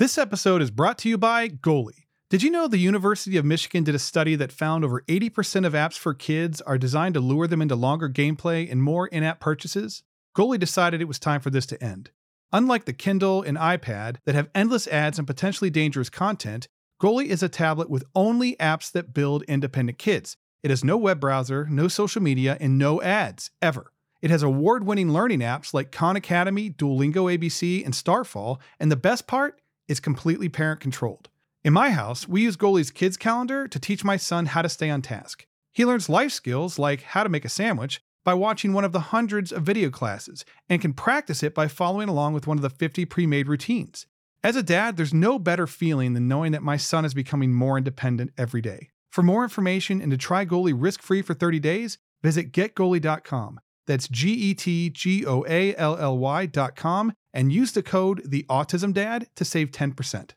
This episode is brought to you by Goally. Did you know the University of Michigan did a study that found over 80% of apps for kids are designed to lure them into longer gameplay and more in app purchases? Goally decided it was time for this to end. Unlike the Kindle and iPad that have endless ads and potentially dangerous content, Goally is a tablet with only apps that build independent kids. It has no web browser, no social media, and no ads, ever. It has award winning learning apps like Khan Academy, Duolingo ABC, and Starfall, and the best part, it's completely parent controlled. In my house, we use Goally's kids calendar to teach my son how to stay on task. He learns life skills like how to make a sandwich by watching one of the hundreds of video classes and can practice it by following along with one of the 50 pre made routines. As a dad, there's no better feeling than knowing that my son is becoming more independent every day. For more information and to try Goally risk free for 30 days, visit getgoally.com. That's G E T G O A L L Y.com and use the code The Autism Dad to save 10%.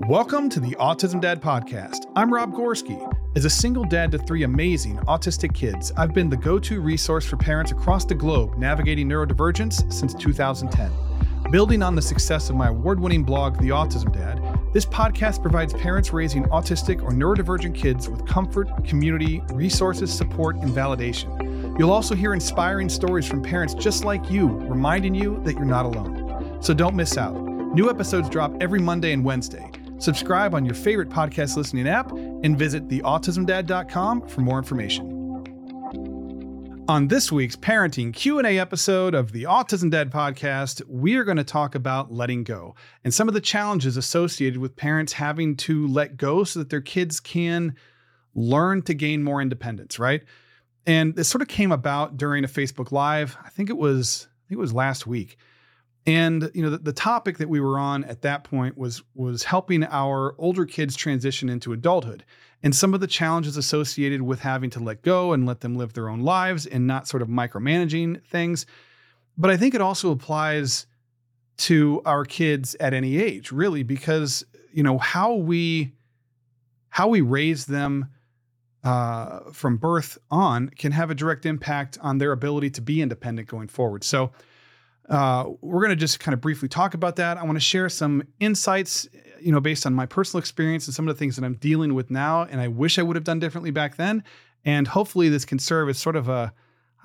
Welcome to the Autism Dad Podcast. I'm Rob Gorski. As a single dad to three amazing autistic kids, I've been the go to resource for parents across the globe navigating neurodivergence since 2010. Building on the success of my award winning blog, The Autism Dad, this podcast provides parents raising autistic or neurodivergent kids with comfort, community, resources, support, and validation. You'll also hear inspiring stories from parents just like you, reminding you that you're not alone. So don't miss out. New episodes drop every Monday and Wednesday. Subscribe on your favorite podcast listening app and visit theautismdad.com for more information. On this week's parenting Q&A episode of the Autism Dad podcast, we are going to talk about letting go and some of the challenges associated with parents having to let go so that their kids can learn to gain more independence, right? And this sort of came about during a Facebook live. I think it was I think it was last week. And you know, the, the, topic that we were on at that point was was helping our older kids transition into adulthood and some of the challenges associated with having to let go and let them live their own lives and not sort of micromanaging things. But I think it also applies to our kids at any age, really, because you know how we how we raise them uh, from birth on can have a direct impact on their ability to be independent going forward. So uh, we're going to just kind of briefly talk about that. I want to share some insights, you know, based on my personal experience and some of the things that I'm dealing with now, and I wish I would have done differently back then. And hopefully, this can serve as sort of a,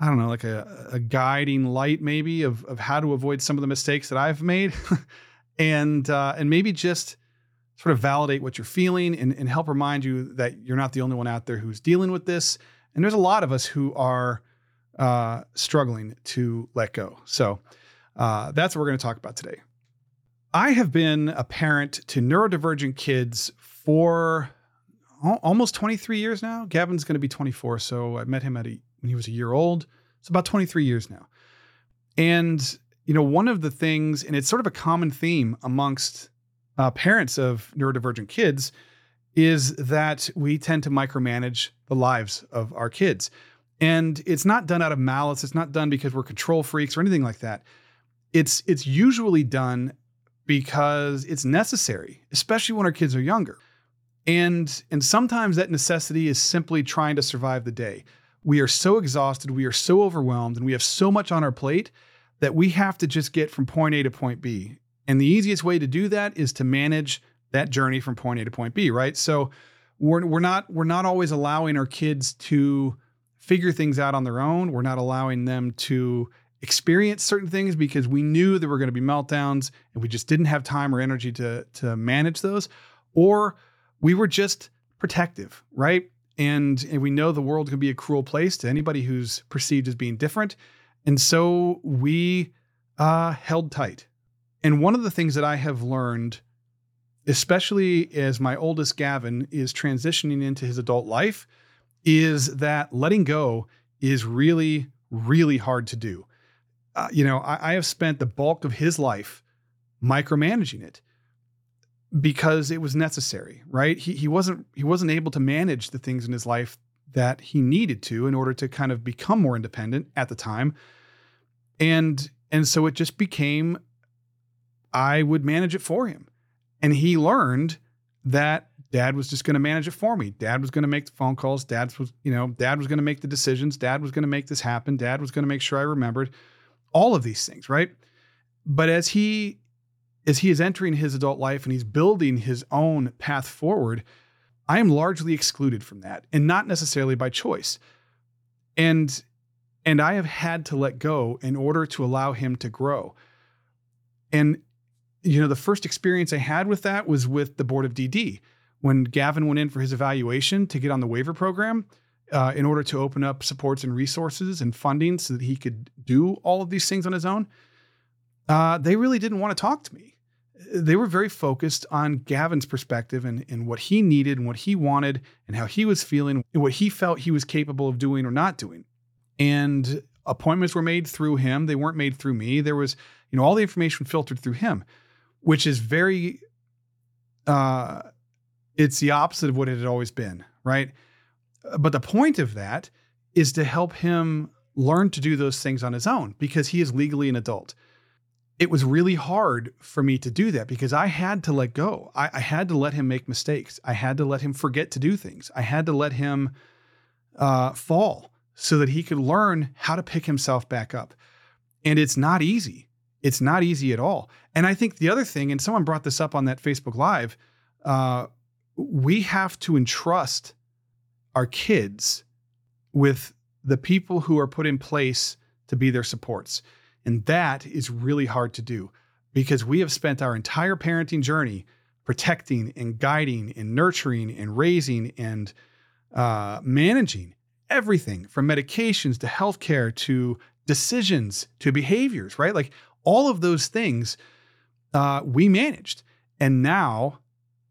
I don't know, like a, a guiding light, maybe of of how to avoid some of the mistakes that I've made, and uh, and maybe just sort of validate what you're feeling and, and help remind you that you're not the only one out there who's dealing with this. And there's a lot of us who are uh, struggling to let go. So. Uh, that's what we're going to talk about today. I have been a parent to neurodivergent kids for almost 23 years now. Gavin's going to be 24, so I met him at a, when he was a year old. It's about 23 years now. And you know, one of the things, and it's sort of a common theme amongst uh, parents of neurodivergent kids, is that we tend to micromanage the lives of our kids. And it's not done out of malice. It's not done because we're control freaks or anything like that it's it's usually done because it's necessary, especially when our kids are younger. And and sometimes that necessity is simply trying to survive the day. We are so exhausted, we are so overwhelmed, and we have so much on our plate that we have to just get from point A to point B. And the easiest way to do that is to manage that journey from point A to point B, right? So we're, we're not we're not always allowing our kids to figure things out on their own. We're not allowing them to experience certain things because we knew there were going to be meltdowns and we just didn't have time or energy to to manage those or we were just protective right and, and we know the world can be a cruel place to anybody who's perceived as being different and so we uh, held tight and one of the things that i have learned especially as my oldest gavin is transitioning into his adult life is that letting go is really really hard to do uh, you know, I, I have spent the bulk of his life micromanaging it because it was necessary, right? He he wasn't he wasn't able to manage the things in his life that he needed to in order to kind of become more independent at the time. And and so it just became I would manage it for him. And he learned that dad was just going to manage it for me. Dad was going to make the phone calls, dad was, you know, dad was going to make the decisions, dad was going to make this happen, dad was going to make sure I remembered all of these things, right? But as he as he is entering his adult life and he's building his own path forward, I am largely excluded from that and not necessarily by choice. And and I have had to let go in order to allow him to grow. And you know, the first experience I had with that was with the board of DD. When Gavin went in for his evaluation to get on the waiver program, uh, in order to open up supports and resources and funding so that he could do all of these things on his own, uh, they really didn't want to talk to me. They were very focused on Gavin's perspective and, and what he needed and what he wanted and how he was feeling and what he felt he was capable of doing or not doing. And appointments were made through him. They weren't made through me. There was, you know, all the information filtered through him, which is very, uh, it's the opposite of what it had always been, right? But the point of that is to help him learn to do those things on his own because he is legally an adult. It was really hard for me to do that because I had to let go. I, I had to let him make mistakes. I had to let him forget to do things. I had to let him uh, fall so that he could learn how to pick himself back up. And it's not easy. It's not easy at all. And I think the other thing, and someone brought this up on that Facebook Live, uh, we have to entrust our kids with the people who are put in place to be their supports. And that is really hard to do because we have spent our entire parenting journey protecting and guiding and nurturing and raising and uh, managing everything from medications to healthcare to decisions to behaviors, right? Like all of those things uh, we managed. And now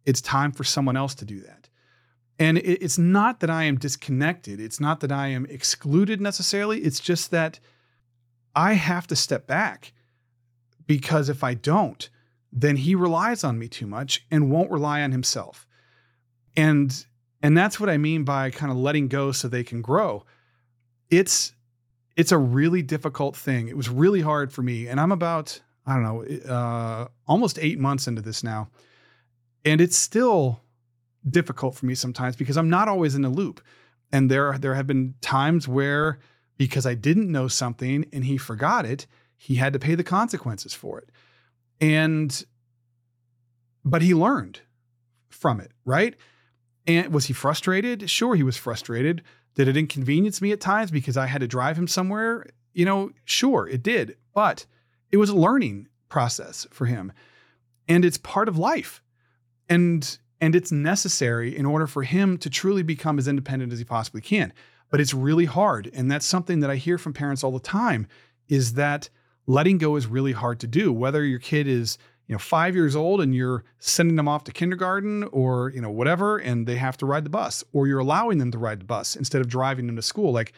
it's time for someone else to do that. And it's not that I am disconnected. It's not that I am excluded necessarily. It's just that I have to step back because if I don't, then he relies on me too much and won't rely on himself. And and that's what I mean by kind of letting go so they can grow. It's it's a really difficult thing. It was really hard for me and I'm about I don't know, uh, almost 8 months into this now. And it's still difficult for me sometimes because I'm not always in the loop. And there there have been times where because I didn't know something and he forgot it, he had to pay the consequences for it. And but he learned from it, right? And was he frustrated? Sure, he was frustrated. Did it inconvenience me at times because I had to drive him somewhere? You know, sure, it did. But it was a learning process for him. And it's part of life. And and it's necessary in order for him to truly become as independent as he possibly can. But it's really hard. And that's something that I hear from parents all the time is that letting go is really hard to do. Whether your kid is, you know, five years old and you're sending them off to kindergarten or, you know, whatever, and they have to ride the bus, or you're allowing them to ride the bus instead of driving them to school. Like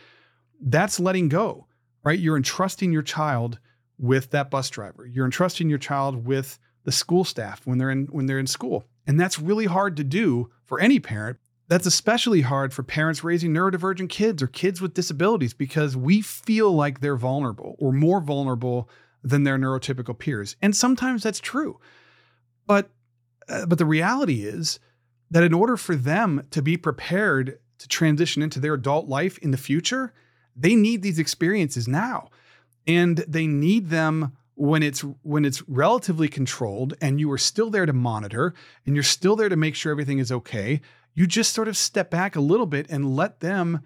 that's letting go, right? You're entrusting your child with that bus driver. You're entrusting your child with the school staff when they're in when they're in school. And that's really hard to do for any parent. That's especially hard for parents raising neurodivergent kids or kids with disabilities because we feel like they're vulnerable or more vulnerable than their neurotypical peers. And sometimes that's true. But uh, but the reality is that in order for them to be prepared to transition into their adult life in the future, they need these experiences now. And they need them when it's when it's relatively controlled and you are still there to monitor and you're still there to make sure everything is okay you just sort of step back a little bit and let them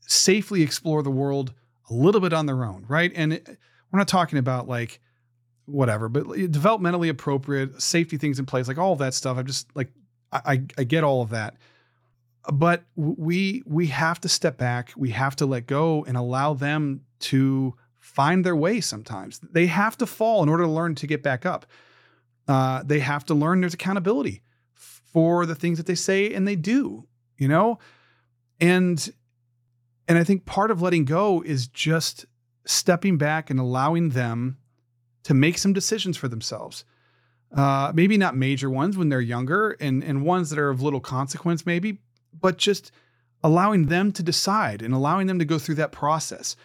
safely explore the world a little bit on their own right and it, we're not talking about like whatever but developmentally appropriate safety things in place like all of that stuff i'm just like i i get all of that but we we have to step back we have to let go and allow them to find their way sometimes. They have to fall in order to learn to get back up. Uh, they have to learn there's accountability for the things that they say and they do, you know? And and I think part of letting go is just stepping back and allowing them to make some decisions for themselves. Uh, maybe not major ones when they're younger and, and ones that are of little consequence, maybe, but just allowing them to decide and allowing them to go through that process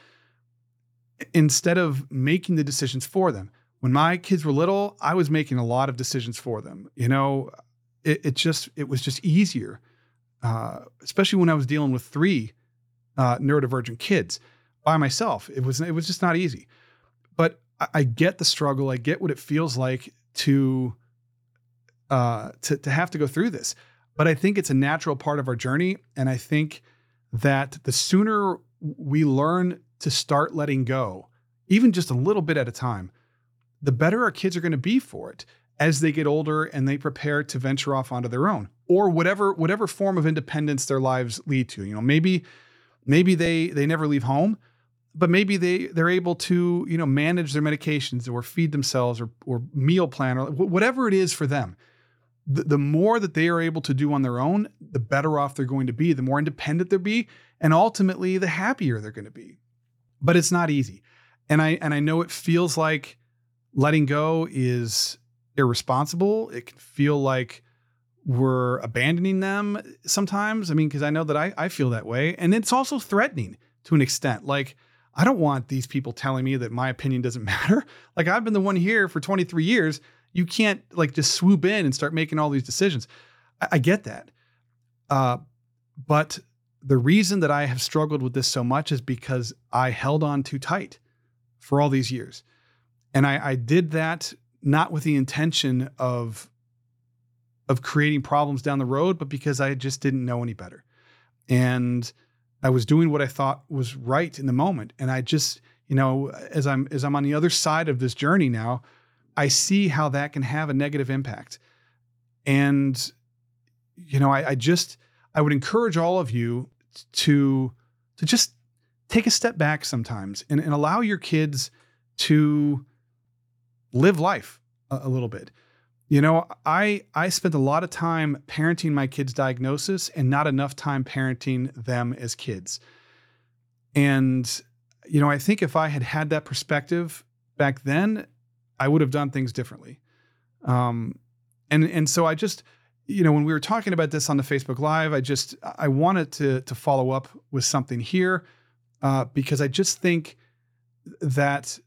instead of making the decisions for them. When my kids were little, I was making a lot of decisions for them. You know, it, it just it was just easier, uh, especially when I was dealing with three uh, neurodivergent kids by myself. It was it was just not easy. But I, I get the struggle. I get what it feels like to uh, to to have to go through this. But I think it's a natural part of our journey, and I think that the sooner we learn to start letting go, even just a little bit at a time, the better our kids are going to be for it as they get older and they prepare to venture off onto their own or whatever whatever form of independence their lives lead to. You know, maybe maybe they they never leave home, but maybe they they're able to you know manage their medications or feed themselves or or meal plan or whatever it is for them. The, the more that they are able to do on their own, the better off they're going to be, the more independent they'll be, and ultimately the happier they're going to be. But it's not easy. And I and I know it feels like letting go is irresponsible. It can feel like we're abandoning them sometimes. I mean, because I know that I, I feel that way. And it's also threatening to an extent. Like, I don't want these people telling me that my opinion doesn't matter. Like, I've been the one here for 23 years. You can't like just swoop in and start making all these decisions. I, I get that. Uh, but the reason that I have struggled with this so much is because I held on too tight for all these years. And I, I did that not with the intention of of creating problems down the road, but because I just didn't know any better. And I was doing what I thought was right in the moment. And I just, you know, as I'm as I'm on the other side of this journey now, I see how that can have a negative impact. And, you know, I, I just I would encourage all of you to to just take a step back sometimes and, and allow your kids to live life a, a little bit. You know, I I spent a lot of time parenting my kids' diagnosis and not enough time parenting them as kids. And you know, I think if I had had that perspective back then, I would have done things differently. Um, and and so I just, you know, when we were talking about this on the Facebook Live, I just I wanted to to follow up with something here uh, because I just think that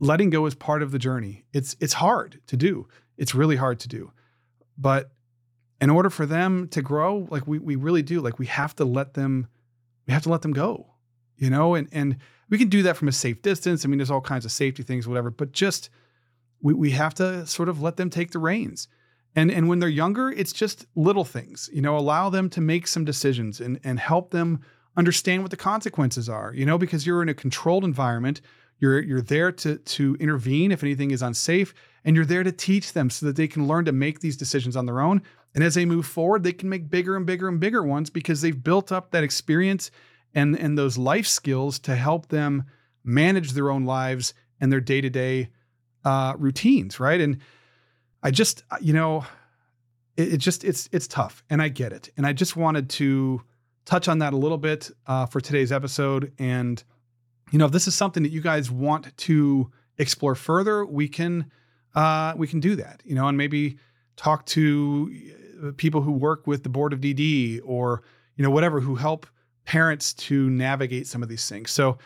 letting go is part of the journey. It's it's hard to do. It's really hard to do. But in order for them to grow, like we we really do, like we have to let them we have to let them go. You know, and and we can do that from a safe distance. I mean, there's all kinds of safety things, whatever, but just we we have to sort of let them take the reins. And and when they're younger, it's just little things. You know, allow them to make some decisions and and help them understand what the consequences are, you know, because you're in a controlled environment you're you're there to to intervene if anything is unsafe, and you're there to teach them so that they can learn to make these decisions on their own. And as they move forward, they can make bigger and bigger and bigger ones because they've built up that experience and and those life skills to help them manage their own lives and their day to day routines, right? And I just you know, it, it, just it's it's tough, and I get it, and I just wanted to touch on that a little bit uh, for today's episode and you know, if this is something that you guys want to explore further, we can uh, we can do that. You know, and maybe talk to uh, people who work with the board of DD or you know whatever who help parents to navigate some of these things. So,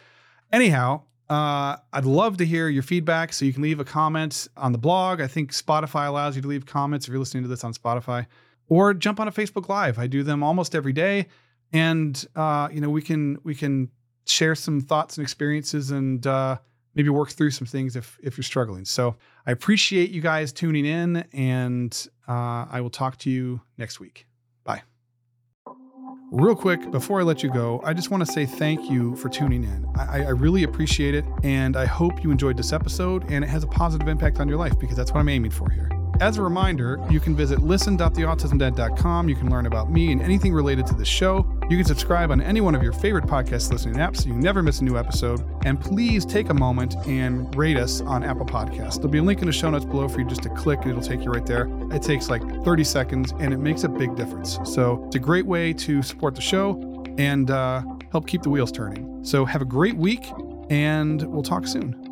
anyhow, uh, I'd love to hear your feedback. So you can leave a comment on the blog. I think Spotify allows you to leave comments if you're listening to this on Spotify, or jump on a Facebook Live. I do them almost every day, and uh, you know we can we can share some thoughts and experiences and uh, maybe work through some things if if you're struggling. So I appreciate you guys tuning in, and uh, I will talk to you next week. Bye. Real quick, before I let you go, I just want to say thank you for tuning in. I, I, really appreciate it, and I hope you enjoyed this episode and it has a positive impact on your life because that's what I'm aiming for here. As a reminder, you can visit listen.theautismdad.com. You can learn about me and anything related to the show. You can subscribe on any one of your favorite podcast listening apps so you never miss a new episode. And please take a moment and rate us on Apple Podcasts. There'll be a link in the show notes below for you just to click, and it'll take you right there. It takes like 30 seconds, and it makes a big difference. So it's a great way to support the show and uh, help keep the wheels turning. So have a great week, and we'll talk soon.